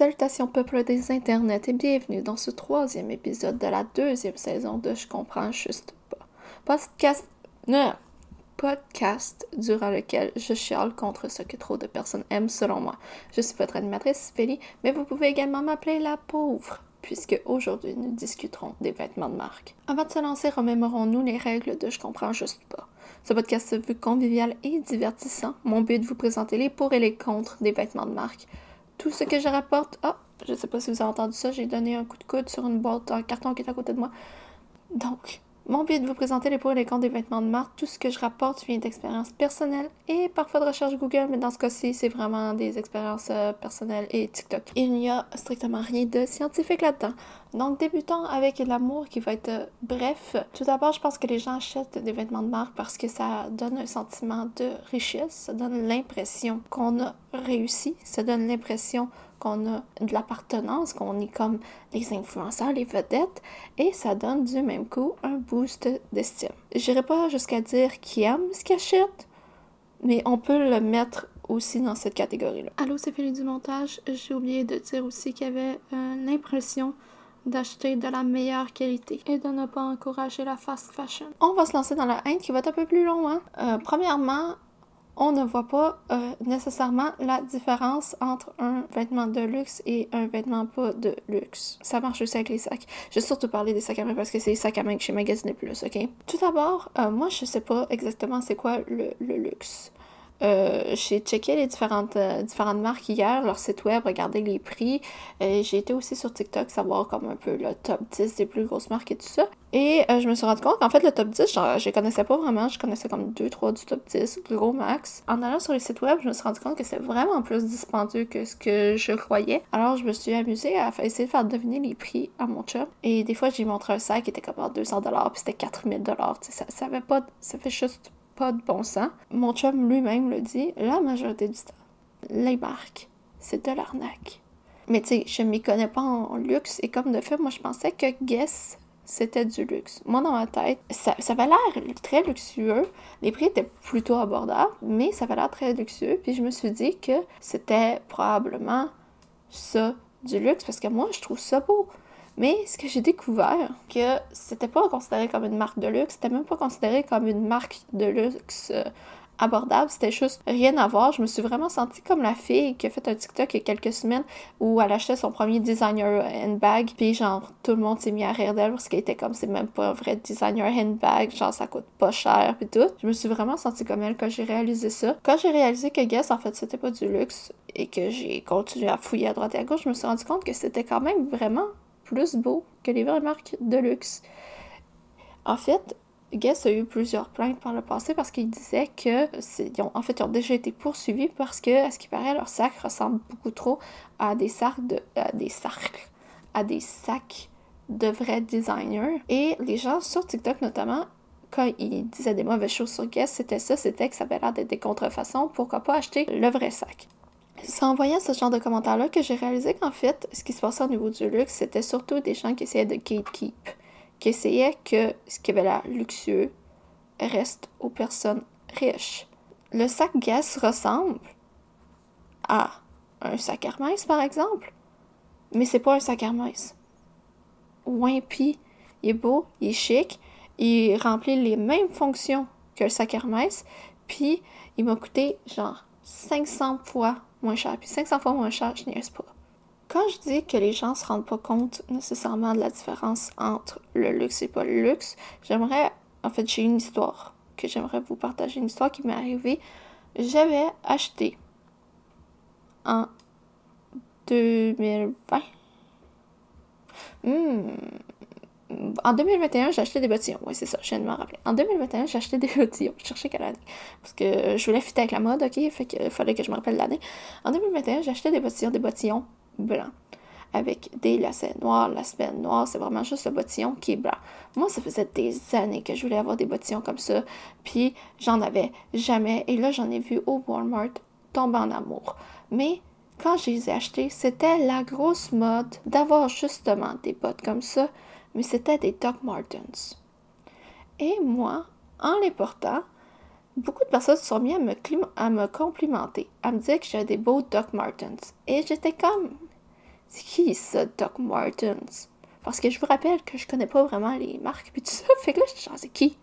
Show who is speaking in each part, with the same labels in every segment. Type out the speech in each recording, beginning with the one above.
Speaker 1: Salutations peuple des internets et bienvenue dans ce troisième épisode de la deuxième saison de Je comprends juste pas. Podcast, durant lequel je chiale contre ce que trop de personnes aiment selon moi. Je suis votre animatrice Félie, mais vous pouvez également m'appeler la pauvre puisque aujourd'hui nous discuterons des vêtements de marque. Avant de se lancer, remémorons-nous les règles de Je comprends juste pas. Ce podcast se veut convivial et divertissant. Mon but est de vous présenter les pour et les contre des vêtements de marque. Tout ce que je rapporte. Ah, je sais pas si vous avez entendu ça, j'ai donné un coup de coude sur une boîte en carton qui est à côté de moi. Donc, mon but de vous présenter les pour et les contre des vêtements de marque. Tout ce que je rapporte vient d'expériences personnelles et parfois de recherche Google, mais dans ce cas-ci, c'est vraiment des expériences euh, personnelles et TikTok. Il n'y a strictement rien de scientifique là-dedans. Donc, débutons avec l'amour qui va être euh, bref. Tout d'abord, je pense que les gens achètent des vêtements de marque parce que ça donne un sentiment de richesse, ça donne l'impression qu'on a réussi, ça donne l'impression qu'on a de l'appartenance, qu'on est comme les influenceurs, les vedettes, et ça donne du même coup un boost d'estime. J'irai pas jusqu'à dire qui aime ce qu'il achète, mais on peut le mettre aussi dans cette catégorie-là. Allô, c'est Philippe du montage. J'ai oublié de dire aussi qu'il y avait euh, l'impression d'acheter de la meilleure qualité et de ne pas encourager la fast fashion. On va se lancer dans la haine qui va être un peu plus long. Hein? Euh, premièrement, on ne voit pas euh, nécessairement la différence entre un vêtement de luxe et un vêtement pas de luxe. Ça marche aussi avec les sacs. Je vais surtout parler des sacs à main parce que c'est les sacs à main que chez Magazine Plus, ok? Tout d'abord, euh, moi je sais pas exactement c'est quoi le luxe. Euh, j'ai checké les différentes, euh, différentes marques hier, leur site web, regardé les prix. Euh, j'ai été aussi sur TikTok savoir comme un peu le top 10 des plus grosses marques et tout ça. Et je me suis rendu compte qu'en fait, le top 10, genre, je connaissais pas vraiment. Je connaissais comme 2-3 du top 10, gros max. En allant sur les sites web, je me suis rendu compte que c'est vraiment plus dispendieux que ce que je croyais. Alors, je me suis amusée à essayer de faire deviner les prix à mon chum. Et des fois, j'ai montré un sac qui était comme 200$, puis c'était 4000$. Ça, ça avait pas. Ça fait juste de bon sens. Mon chum lui-même le dit, la majorité du temps, les marques, c'est de l'arnaque. Mais tu sais, je m'y connais pas en luxe et comme de fait, moi je pensais que Guess c'était du luxe. Moi, dans ma tête, ça, ça avait l'air très luxueux. Les prix étaient plutôt abordables, mais ça avait l'air très luxueux. Puis je me suis dit que c'était probablement ça du luxe parce que moi, je trouve ça beau. Mais ce que j'ai découvert, que c'était pas considéré comme une marque de luxe, c'était même pas considéré comme une marque de luxe euh, abordable, c'était juste rien à voir. Je me suis vraiment sentie comme la fille qui a fait un TikTok il y a quelques semaines où elle achetait son premier designer handbag, puis genre tout le monde s'est mis à rire d'elle parce qu'elle était comme c'est même pas un vrai designer handbag, genre ça coûte pas cher puis tout. Je me suis vraiment sentie comme elle quand j'ai réalisé ça. Quand j'ai réalisé que Guess en fait c'était pas du luxe et que j'ai continué à fouiller à droite et à gauche, je me suis rendu compte que c'était quand même vraiment plus beau que les vraies marques de luxe. En fait, Guess a eu plusieurs plaintes par le passé parce qu'ils disaient que ont, en fait ils ont déjà été poursuivis parce que à ce qui paraît leur sac ressemble beaucoup trop à des sacs de à des sacs à des sacs de vrais designers et les gens sur TikTok notamment quand ils disaient des mauvaises choses sur Guess, c'était ça, c'était que ça avait l'air d'être des contrefaçons, pourquoi pas acheter le vrai sac? C'est en voyant ce genre de commentaires-là que j'ai réalisé qu'en fait, ce qui se passait au niveau du luxe, c'était surtout des gens qui essayaient de gatekeep, qui essayaient que ce qui avait l'air luxueux reste aux personnes riches. Le sac Guess ressemble à un sac Hermès, par exemple, mais c'est pas un sac Hermès. Wimpy, il est beau, il est chic, il remplit les mêmes fonctions que le sac Hermès, puis il m'a coûté genre 500 fois moins cher. Puis 500 fois moins cher, je n'y pas. Quand je dis que les gens se rendent pas compte nécessairement de la différence entre le luxe et pas le luxe, j'aimerais, en fait, j'ai une histoire que j'aimerais vous partager, une histoire qui m'est arrivée. J'avais acheté en 2020. Hmm, en 2021, j'ai acheté des bottillons. Oui, c'est ça, je viens de m'en rappeler. En 2021, j'ai acheté des bottillons. Je cherchais quelle année. Parce que je voulais fitter avec la mode, ok? Fait qu'il fallait que je me rappelle l'année. En 2021, j'ai acheté des bottillons, des bottillons blancs. Avec des lacets noirs, la semaine noire, c'est vraiment juste le bottillon qui est blanc. Moi, ça faisait des années que je voulais avoir des bottillons comme ça. Puis, j'en avais jamais. Et là, j'en ai vu au Walmart tomber en amour. Mais quand je les ai achetés, c'était la grosse mode d'avoir justement des bottes comme ça mais c'était des Doc Martens. Et moi, en les portant, beaucoup de personnes sont mis à me, complimenter, à me dire que j'avais des beaux Doc Martens. Et j'étais comme, c'est qui ça, Doc Martens? Parce que je vous rappelle que je connais pas vraiment les marques puis tout ça. Fait que là, je genre, c'est qui?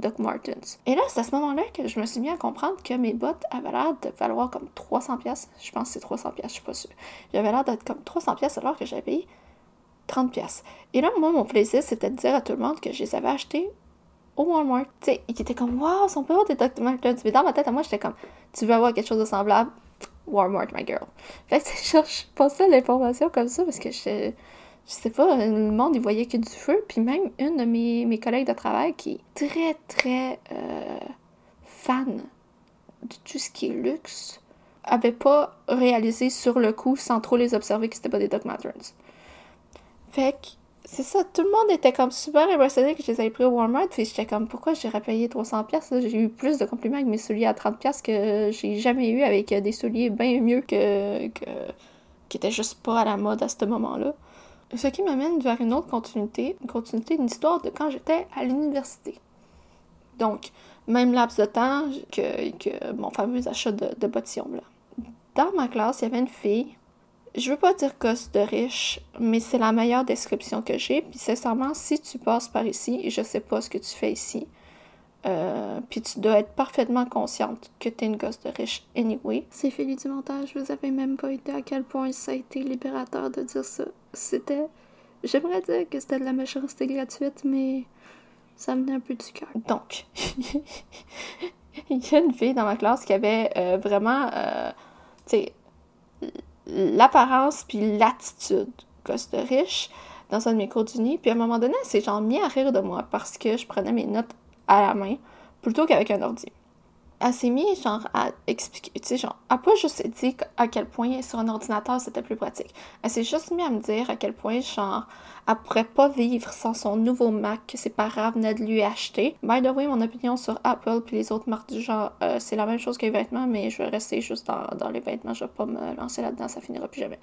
Speaker 1: Doc Martens? Et là, c'est à ce moment-là que je me suis mis à comprendre que mes bottes avaient l'air de valoir comme 300 pièces. Je pense que c'est 300 pièces, je suis pas sûre. J'avais l'air d'être comme 300 pièces alors que j'avais payé 30 pièces. Et là, moi, mon plaisir, c'était de dire à tout le monde que je les avais achetés au Walmart. Tu sais, ils étaient comme, waouh, son père des Doc Martens. Mais dans ma tête, à moi, j'étais comme, tu veux avoir quelque chose de semblable? Walmart, my girl. Fait que je pensais l'information comme ça parce que je je sais pas, le monde, il voyait que du feu. Puis même une de mes, mes collègues de travail qui est très, très euh, fan de tout ce qui est luxe, avait pas réalisé sur le coup, sans trop les observer, que c'était pas des Doc Martens. Fait que, c'est ça, tout le monde était comme super impressionné que je les avais pris au Walmart. Puis j'étais comme, pourquoi j'ai payé 300$? J'ai eu plus de compliments avec mes souliers à 30$ que j'ai jamais eu avec des souliers bien mieux que, que. qui étaient juste pas à la mode à ce moment-là. Ce qui m'amène vers une autre continuité, une continuité d'une histoire de quand j'étais à l'université. Donc, même laps de temps que, que mon fameux achat de, de bottillons. Dans ma classe, il y avait une fille, je veux pas dire gosse de riche, mais c'est la meilleure description que j'ai. Puis sincèrement, si tu passes par ici, et je sais pas ce que tu fais ici, euh, puis tu dois être parfaitement consciente que t'es une gosse de riche anyway. C'est Philippe du montage, vous avez même pas idée à quel point ça a été libérateur de dire ça. C'était. J'aimerais dire que c'était de la méchanceté gratuite, mais ça venait un peu du cœur. Donc, il y a une fille dans ma classe qui avait euh, vraiment, euh, tu sais, l'apparence puis l'attitude de riche dans un de mes cours d'uni. Puis à un moment donné, c'est genre mis à rire de moi parce que je prenais mes notes à la main plutôt qu'avec un ordi. Elle s'est mise genre à expliquer, tu sais, genre, à pas juste dit à quel point sur un ordinateur c'était plus pratique. Elle s'est juste mise à me dire à quel point, genre, elle pourrait pas vivre sans son nouveau Mac que ses parents venaient de lui acheter. By the way, mon opinion sur Apple puis les autres marques du genre, euh, c'est la même chose que les vêtements, mais je vais rester juste dans, dans les vêtements, je vais pas me lancer là-dedans, ça finira plus jamais.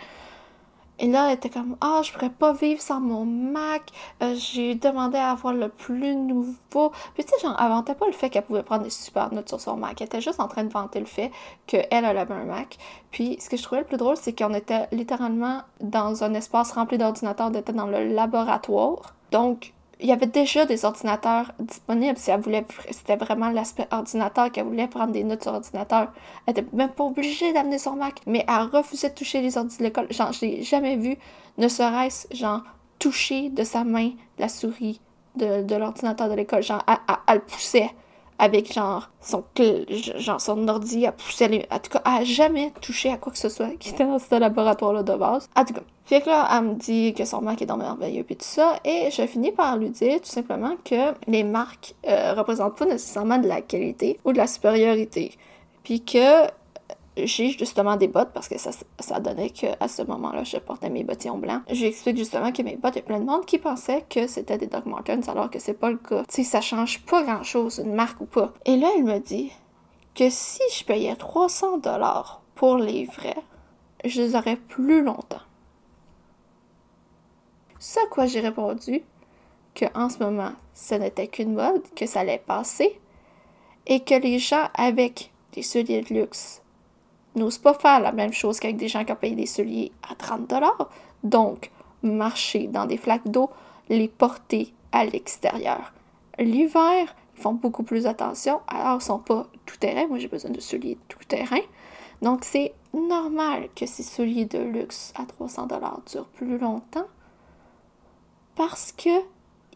Speaker 1: Et là, elle était comme Ah, je pourrais pas vivre sans mon Mac. Euh, j'ai demandé à avoir le plus nouveau. Puis tu sais, genre, elle pas le fait qu'elle pouvait prendre des super notes sur son Mac. Elle était juste en train de vanter le fait qu'elle, elle avait un Mac. Puis ce que je trouvais le plus drôle, c'est qu'on était littéralement dans un espace rempli d'ordinateurs, on était dans le laboratoire. Donc, il y avait déjà des ordinateurs disponibles si elle voulait, c'était vraiment l'aspect ordinateur qu'elle voulait prendre des notes sur ordinateur. Elle était même pas obligée d'amener son Mac, mais elle refusait de toucher les ordinateurs de l'école. Genre, je l'ai jamais vu, ne serait-ce, genre, toucher de sa main la souris de, l'ordinateur de l'école. Genre, elle, elle, le poussait avec genre son genre son ordi à pousser en tout cas jamais touché à quoi que ce soit qui était dans ce laboratoire là de base. En tout cas fait que là elle me dit que son Mac est dans merveilleux puis tout ça et je finis par lui dire tout simplement que les marques euh, représentent pas nécessairement de la qualité ou de la supériorité puis que j'ai justement des bottes parce que ça, ça donnait qu'à ce moment-là, je portais mes bottillons blancs. Je lui explique justement que mes bottes, il y a de monde qui pensait que c'était des Doc Martens alors que c'est pas le cas. Tu sais, ça change pas grand-chose, une marque ou pas. Et là, elle me dit que si je payais 300 dollars pour les vrais, je les aurais plus longtemps. Ce à quoi j'ai répondu que en ce moment, ce n'était qu'une mode, que ça allait passer et que les gens avec des souliers de luxe n'ose pas faire la même chose qu'avec des gens qui ont payé des souliers à 30 Donc, marcher dans des flaques d'eau, les porter à l'extérieur. L'hiver, ils font beaucoup plus attention, alors ils sont pas tout terrain. Moi, j'ai besoin de souliers tout terrain. Donc, c'est normal que ces souliers de luxe à 300 durent plus longtemps parce que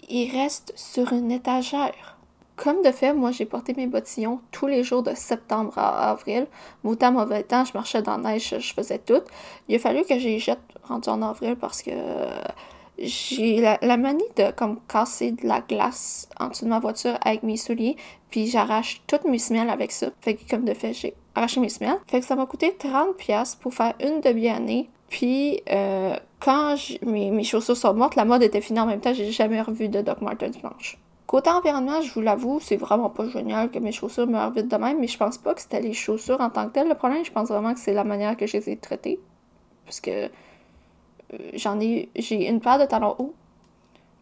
Speaker 1: ils restent sur une étagère. Comme de fait, moi, j'ai porté mes bottillons tous les jours de septembre à avril. Beau temps, mauvais temps, je marchais dans la neige, je faisais tout. Il a fallu que j'y jette rendu en avril parce que j'ai la, manie de comme casser de la glace en dessous de ma voiture avec mes souliers, puis j'arrache toutes mes semelles avec ça. Fait que comme de fait, j'ai arraché mes semelles. Fait que ça m'a coûté 30$ pour faire une demi-année. Puis euh, quand mes, chaussures sont mortes, la mode était finie en même temps, j'ai jamais revu de Doc Martens blanche. Côté environnement, je vous l'avoue, c'est vraiment pas génial que mes chaussures meurent vite de même, mais je pense pas que c'était les chaussures en tant que telles. Le problème, je pense vraiment que c'est la manière que je les ai traitées. Parce que euh, j'en ai. J'ai une paire de talons hauts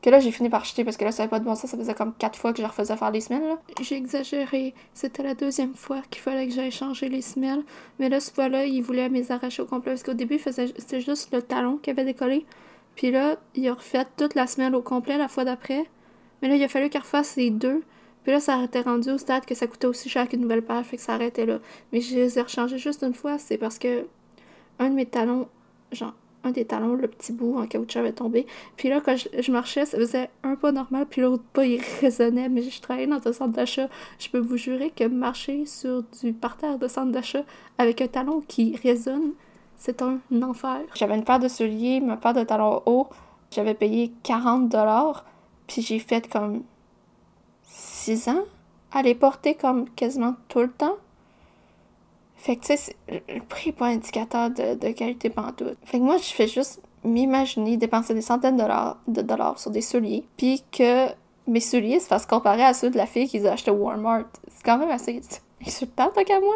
Speaker 1: que là, j'ai fini par acheter parce que là, ça n'avait pas de bon sens. Ça faisait comme quatre fois que je refaisais faire les semelles. J'ai exagéré. C'était la deuxième fois qu'il fallait que j'aille changer les semelles. Mais là, ce fois-là, il voulait mes arracher au complet parce qu'au début, c'était juste le talon qui avait décollé. Puis là, il a refait toute la semelle au complet la fois d'après. Mais là, il a fallu qu'il refasse les deux. Puis là, ça été rendu au stade que ça coûtait aussi cher qu'une nouvelle paire, fait que ça arrêtait là. Mais je les ai rechangés juste une fois, c'est parce que un de mes talons, genre, un des talons, le petit bout en caoutchouc avait tombé. Puis là, quand je, marchais, ça faisait un pas normal, puis l'autre pas, il résonnait. Mais je travaillais dans un centre d'achat. Je peux vous jurer que marcher sur du parterre de centre d'achat avec un talon qui résonne, c'est un enfer. J'avais une paire de souliers, ma paire de talons hauts. J'avais payé 40 puis j'ai fait comme 6 ans à les porter comme quasiment tout le temps. Fait que, tu sais, le prix n'est pas indicateur de, de qualité pantoute. Fait que moi, je fais juste m'imaginer dépenser des centaines de dollars, sur des souliers, puis que mes souliers se fassent comparer à ceux de la fille qu'ils ont acheté au Walmart. C'est quand même assez insultant, tant qu'à moi.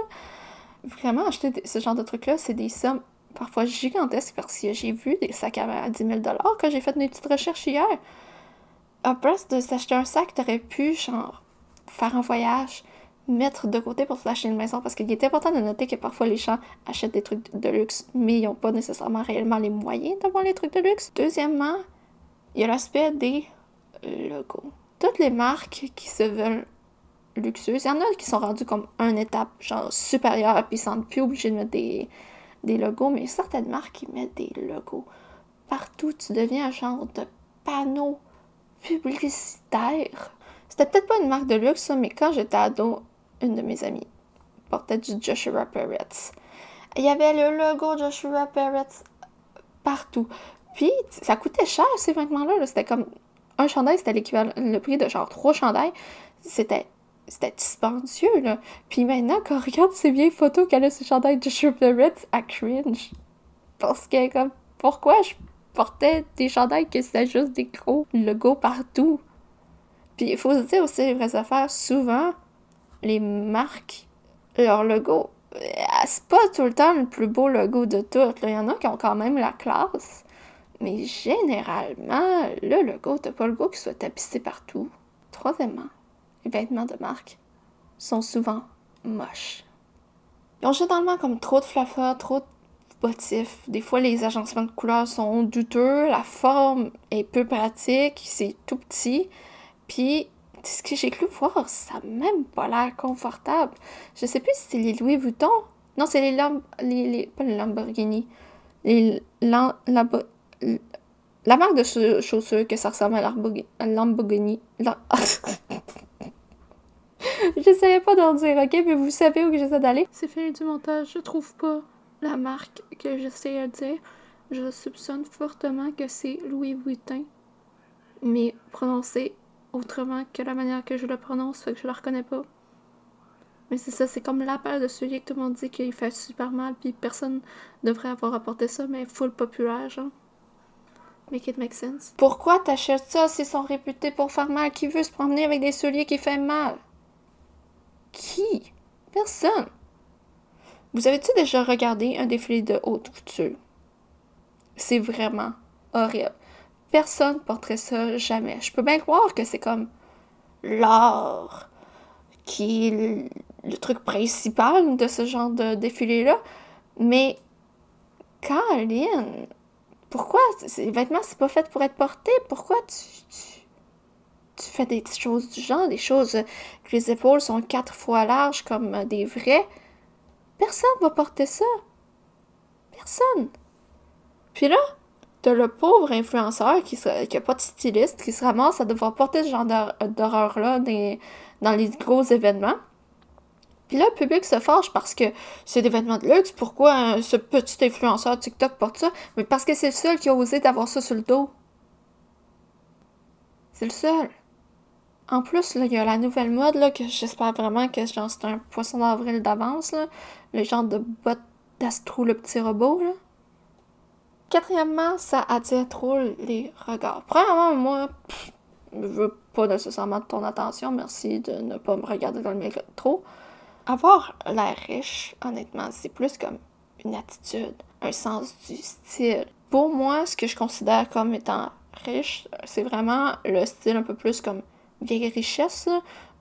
Speaker 1: Vraiment, acheter ce genre de trucs-là, c'est des sommes parfois gigantesques parce que j'ai vu des sacs à 10 000 quand j'ai fait mes petites recherches hier. Après de s'acheter un sac, t'aurais pu, genre, faire un voyage, mettre de côté pour s'acheter une maison parce qu'il est important de noter que parfois les gens achètent des trucs de luxe, mais ils n'ont pas nécessairement réellement les moyens d'avoir les trucs de luxe. Deuxièmement, il y a l'aspect des logos. Toutes les marques qui se veulent luxueuses, il y en a qui sont rendues comme une étape genre supérieure puis ils sont plus obligés de mettre des, des logos, mais certaines marques qui mettent des logos partout. Tu deviens un genre de panneau publicitaire. C'était peut-être pas une marque de luxe, mais quand j'étais ado, une de mes amies portait du Joshua Peretz. Il y avait le logo Joshua Peretz partout. Puis, ça coûtait cher, ces vêtements-là. c'était comme un chandail, c'était l'équivalent, le prix de genre trois chandails. C'était c'était dispendieux, là. Puis maintenant, quand on regarde ces vieilles photos qu'elle a ce chandail Joshua Peretz, à cringe. Parce que, comme, pourquoi je portais des chandails que c'était juste des gros logos partout? Puis il faut se dire aussi les vraies affaires, souvent, les marques, leur logo, euh, c'est pas tout le temps le plus beau logo de toutes. Il y en a qui ont quand même la classe. Mais généralement, le logo, t'as pas le soit tapissé partout. Troisièmement, les vêtements de marque sont souvent moches. Ils ont généralement comme trop de flaffa, trop de Des fois, les agencements de couleurs sont douteux, la forme est peu pratique, c'est tout petit. Puis, ce que j'ai cru voir, ça n'a même pas l'air confortable. Je sais plus si c'est les Louis Vuitton. Non, c'est les, Lamb... les, pas les Lamborghini. Les la, la, la marque de chaussures que ça ressemble à la Lamborghini. La... J'essayais pas d'en dire, ok? Mais vous savez où j'essaie d'aller? C'est fini du montage. Je trouve pas la marque que j'essaie de dire. Je soupçonne fortement que c'est Louis Vuitton. Mais prononcé autrement que la manière que je le prononce, fait que je la reconnais pas. Mais c'est ça, c'est comme l'appel de celui que tout le monde dit qu'il fait super mal, puis personne devrait avoir apporté ça, mais full populaire, genre. Make it make sense. Pourquoi t'achètes ça s'ils sont réputés pour faire mal? Qui veut se promener avec des souliers qui font mal? Qui? Personne. Vous avez-tu déjà regardé un défilé de haute couture? C'est vraiment horrible. Personne porterait ça jamais. Je peux bien croire que c'est comme l'art qui est le, truc principal de ce genre de défilé-là. Mais, Caroline, pourquoi ces vêtements, c'est pas fait pour être porté? Pourquoi tu, tu, fais des choses du genre, des choses que les épaules sont quatre fois larges comme des vrais? Personne va porter ça. Personne. Puis là, le pauvre influenceur qui n'a pas de styliste, qui se ramasse à devoir porter ce genre d'horreur-là dans les gros événements. Puis là, le public se fâche parce que c'est des vêtements de luxe. Pourquoi ce petit influenceur TikTok porte ça? Mais parce que c'est le seul qui a osé d'avoir ça sur le dos. C'est le seul. En plus, il y a la nouvelle mode, là, que j'espère vraiment que c'est un poisson d'avril d'avance, Le genre de bottes d'astro, le petit robot, là. Quatrièmement, ça attire trop les regards. Premièrement, moi, je veux pas nécessairement ton attention. Merci de ne pas me regarder dans le métro. Avoir l'air riche, honnêtement, c'est plus comme une attitude, un sens du style. Pour moi, ce que je considère comme étant riche, c'est vraiment le style un peu plus comme vieille richesse,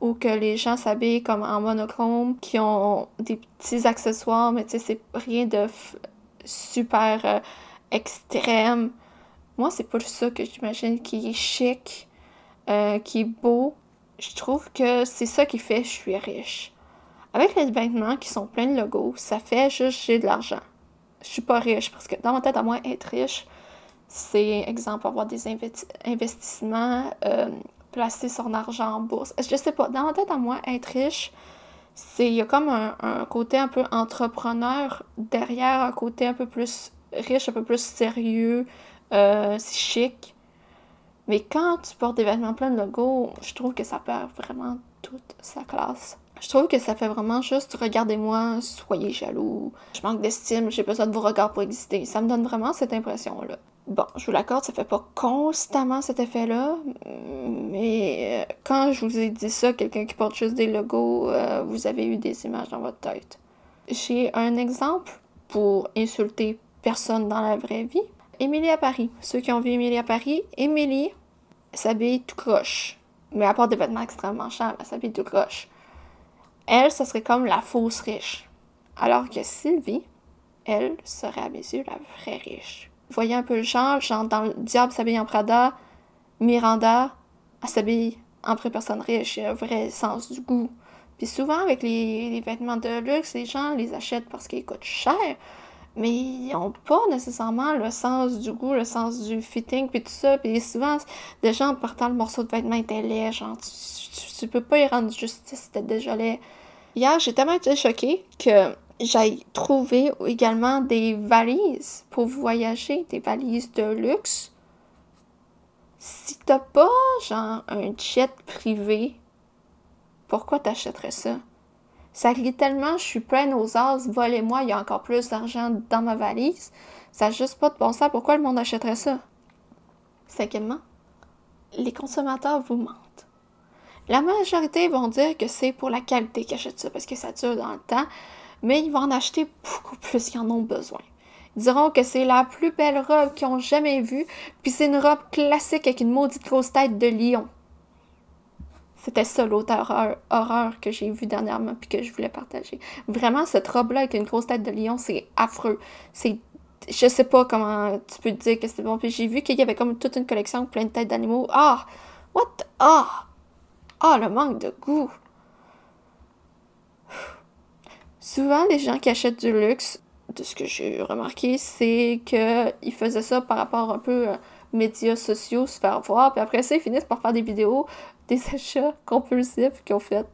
Speaker 1: ou que les gens s'habillent comme en monochrome, qui ont des petits accessoires, mais tu sais, c'est rien de super euh, extrême. Moi, c'est pas ça que j'imagine qui est chic, euh, qui est beau. Je trouve que c'est ça qui fait je suis riche. Avec les vêtements qui sont pleins de logos, ça fait juste j'ai de l'argent. Je suis pas riche parce que dans ma tête, à moi, être riche, c'est, exemple, avoir des investissements, euh, placer son argent en bourse. Je sais pas, dans ma tête, à moi, être riche, c'est, il y a comme un, côté un peu entrepreneur derrière, un côté un peu plus riche, un peu plus sérieux, euh, c'est chic. Mais quand tu portes des vêtements pleins de logos, je trouve que ça perd vraiment toute sa classe. Je trouve que ça fait vraiment juste regardez-moi, soyez jaloux, je manque d'estime, j'ai besoin de vos regards pour exister. Ça me donne vraiment cette impression-là. Bon, je vous l'accorde, ça fait pas constamment cet effet-là, mais euh, quand je vous ai dit ça, quelqu'un qui porte juste des logos, euh, vous avez eu des images dans votre tête. J'ai un exemple pour insulter personne dans la vraie vie. Émilie à Paris. Ceux qui ont vu Émilie à Paris, Émilie s'habille tout croche. Mais à part des vêtements extrêmement chers, elle s'habille tout croche. Elle, ce serait comme la fausse riche. Alors que Sylvie, elle, serait à mes yeux la vraie riche. Voyez un peu le genre, genre dans le Diable s'habille en Prada, Miranda, s'habille en vraie personne riche, un vrai sens du goût. Puis souvent, avec les, vêtements de luxe, les gens les achètent parce qu'ils coûtent cher, mais ils n'ont pas nécessairement le sens du goût, le sens du fitting, puis tout ça. Puis souvent, déjà en portant le morceau de vêtement était laid, genre, tu, tu, peux pas y rendre justice, c'était déjà laid. Hier, j'ai tellement été choquée que j'ai trouvé également des valises pour voyager, des valises de luxe. Si t'as pas, genre, un jet privé, pourquoi t'achèterais ça? Ça lit tellement, je suis pleine aux as, volez-moi, il y a encore plus d'argent dans ma valise. Ça n'a juste pas de bon sens. Pourquoi le monde achèterait ça? Cinquièmement, les consommateurs vous mentent. La majorité vont dire que c'est pour la qualité qu'ils achètent ça, parce que ça dure dans le temps, mais ils vont en acheter beaucoup plus qu'ils en ont besoin. Ils diront que c'est la plus belle robe qu'ils ont jamais vue, puis c'est une robe classique avec une maudite grosse tête de lion. C'était ça l'autre horreur, que j'ai vu dernièrement puis que je voulais partager. Vraiment, cette robe-là avec une grosse tête de lion, c'est affreux. C'est je sais pas comment tu peux te dire que c'était bon. Puis j'ai vu qu'il y avait comme toute une collection plein de têtes d'animaux. Ah! What? Ah! Ah, le manque de goût! Souvent, les gens qui achètent du luxe, de ce que j'ai remarqué, c'est qu'ils faisaient ça par rapport un peu aux médias sociaux, se faire voir, puis après ça, ils finissent par faire des vidéos des achats compulsifs qu'ils ont fait,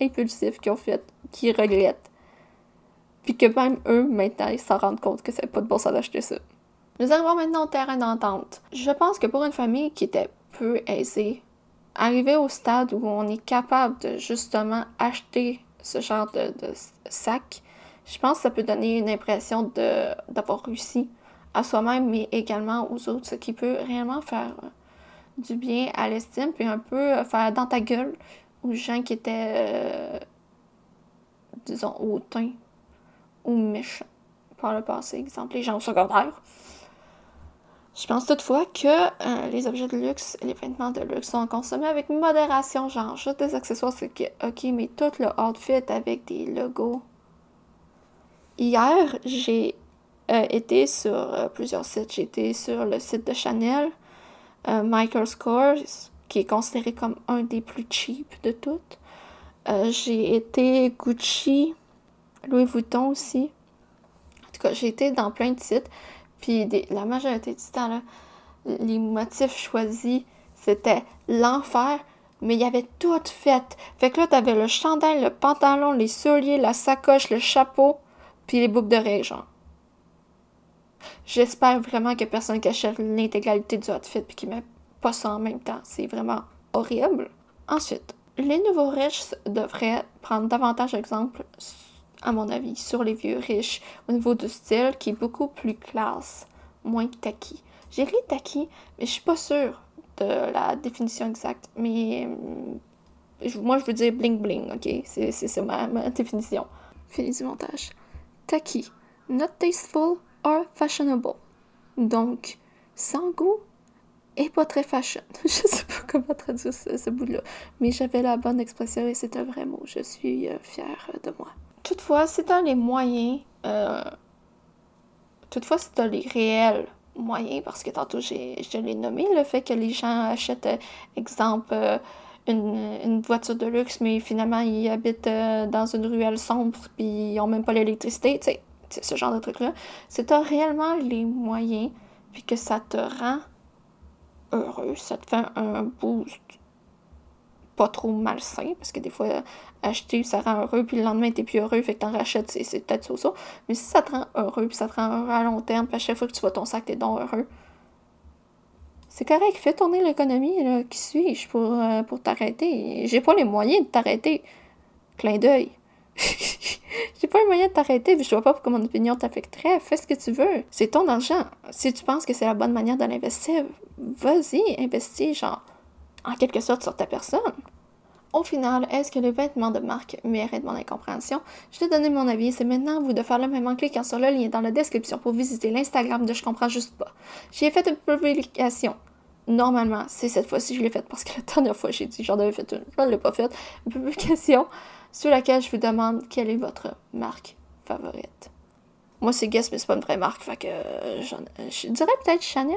Speaker 1: impulsifs qu'ils ont fait, qui regrettent. Puis que même eux, maintenant, ils s'en rendent compte que c'est pas de bon sens d'acheter ça. Nous arrivons maintenant au terrain d'entente. Je pense que pour une famille qui était peu aisée, arriver au stade où on est capable de justement acheter ce genre de, sac, je pense que ça peut donner une impression d'avoir réussi à soi-même, mais également aux autres, ce qui peut réellement faire du bien à l'estime, puis un peu euh, faire dans ta gueule aux gens qui étaient, euh, disons, hautains ou méchants par le passé. Exemple, les gens au secondaire. Je pense toutefois que euh, les objets de luxe les vêtements de luxe sont consommés avec modération, genre juste des accessoires, c'est ok, mais tout le outfit avec des logos. Hier, j'ai été sur plusieurs sites. J'ai été sur le site de Chanel, euh, Michael Scores, qui est considéré comme un des plus cheap de toutes. Euh, j'ai été Gucci, Louis Vuitton aussi. En tout cas, j'ai été dans plein de sites. Puis la majorité du temps, là, les motifs choisis, c'était l'enfer, mais il y avait tout fait. Fait que là, t'avais le chandail, le pantalon, les souliers, la sacoche, le chapeau, puis les boucles d'oreilles, genre. J'espère vraiment que personne qui achète l'intégralité du outfit puis qui met pas ça en même temps. C'est vraiment horrible. Ensuite, les nouveaux riches devraient prendre davantage d'exemples, à mon avis, sur les vieux riches au niveau du style qui est beaucoup plus classe, moins tacky. J'ai tacky, mais je suis pas sûre de la définition exacte. Mais moi, je veux dire bling bling, ok? C'est ma, ma définition. Fini du montage. Tacky. Not tasteful, or fashionable. Donc, sans goût, et pas très fashion. Je sais pas comment traduire ce, bout-là, mais j'avais la bonne expression et c'est un vrai mot. Je suis euh, fière de moi. Toutefois, c'est dans les moyens. Euh, toutefois, c'est dans les réels moyens, parce que tantôt, je l'ai nommé, le fait que les gens achètent, euh, exemple, une, voiture de luxe, mais finalement, ils habitent dans une ruelle sombre, puis ils n'ont même pas l'électricité, tu sais, ce genre de truc-là. C'est as réellement les moyens, puis que ça te rend heureux, ça te fait un boost pas trop malsain, parce que des fois, acheter, ça rend heureux, puis le lendemain, t'es plus heureux, fait que t'en rachètes, c'est peut-être ça, ça. Mais si ça te rend heureux, puis ça te rend heureux à long terme, puis à chaque fois que tu vois ton sac, t'es donc heureux, c'est correct, fais tourner l'économie, là, qui suis-je pour, euh, pour t'arrêter? J'ai pas les moyens de t'arrêter. Clin d'œil. J'ai pas les moyens de t'arrêter, je vois pas pourquoi mon opinion t'affecterait. Fais ce que tu veux. C'est ton argent. Si tu penses que c'est la bonne manière de l'investir, vas-y, investis, genre, en quelque sorte, sur ta personne. Au final, est-ce que les vêtements de marque méritent mon incompréhension? Je t'ai donné mon avis, c'est maintenant à vous de faire le même en cliquant sur le lien dans la description pour visiter l'Instagram de Je comprends juste pas. J'ai fait une publication. Normalement, c'est cette fois-ci que je l'ai faite parce que la dernière fois, j'ai dit j'en avais fait une, je ne l'ai pas faite. Une publication sur laquelle je vous demande quelle est votre marque favorite. Moi, c'est Guess, mais c'est pas une vraie marque, fait que euh, je dirais peut-être Chanel.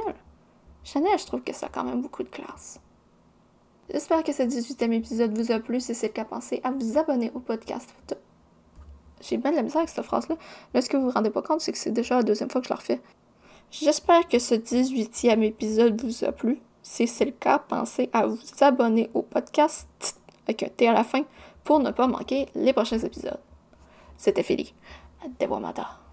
Speaker 1: Chanel, je trouve que ça a quand même beaucoup de classe. J'espère que ce 18e épisode vous a plu. Si c'est le cas, pensez à vous abonner au podcast. J'ai bien de la misère avec cette phrase-là. Là, ce que vous vous rendez pas compte, c'est que c'est déjà la deuxième fois que je le refais. J'espère que ce 18e épisode vous a plu. Si c'est le cas, pensez à vous abonner au podcast avec un T à la fin pour ne pas manquer les prochains épisodes. C'était Philly. Mata.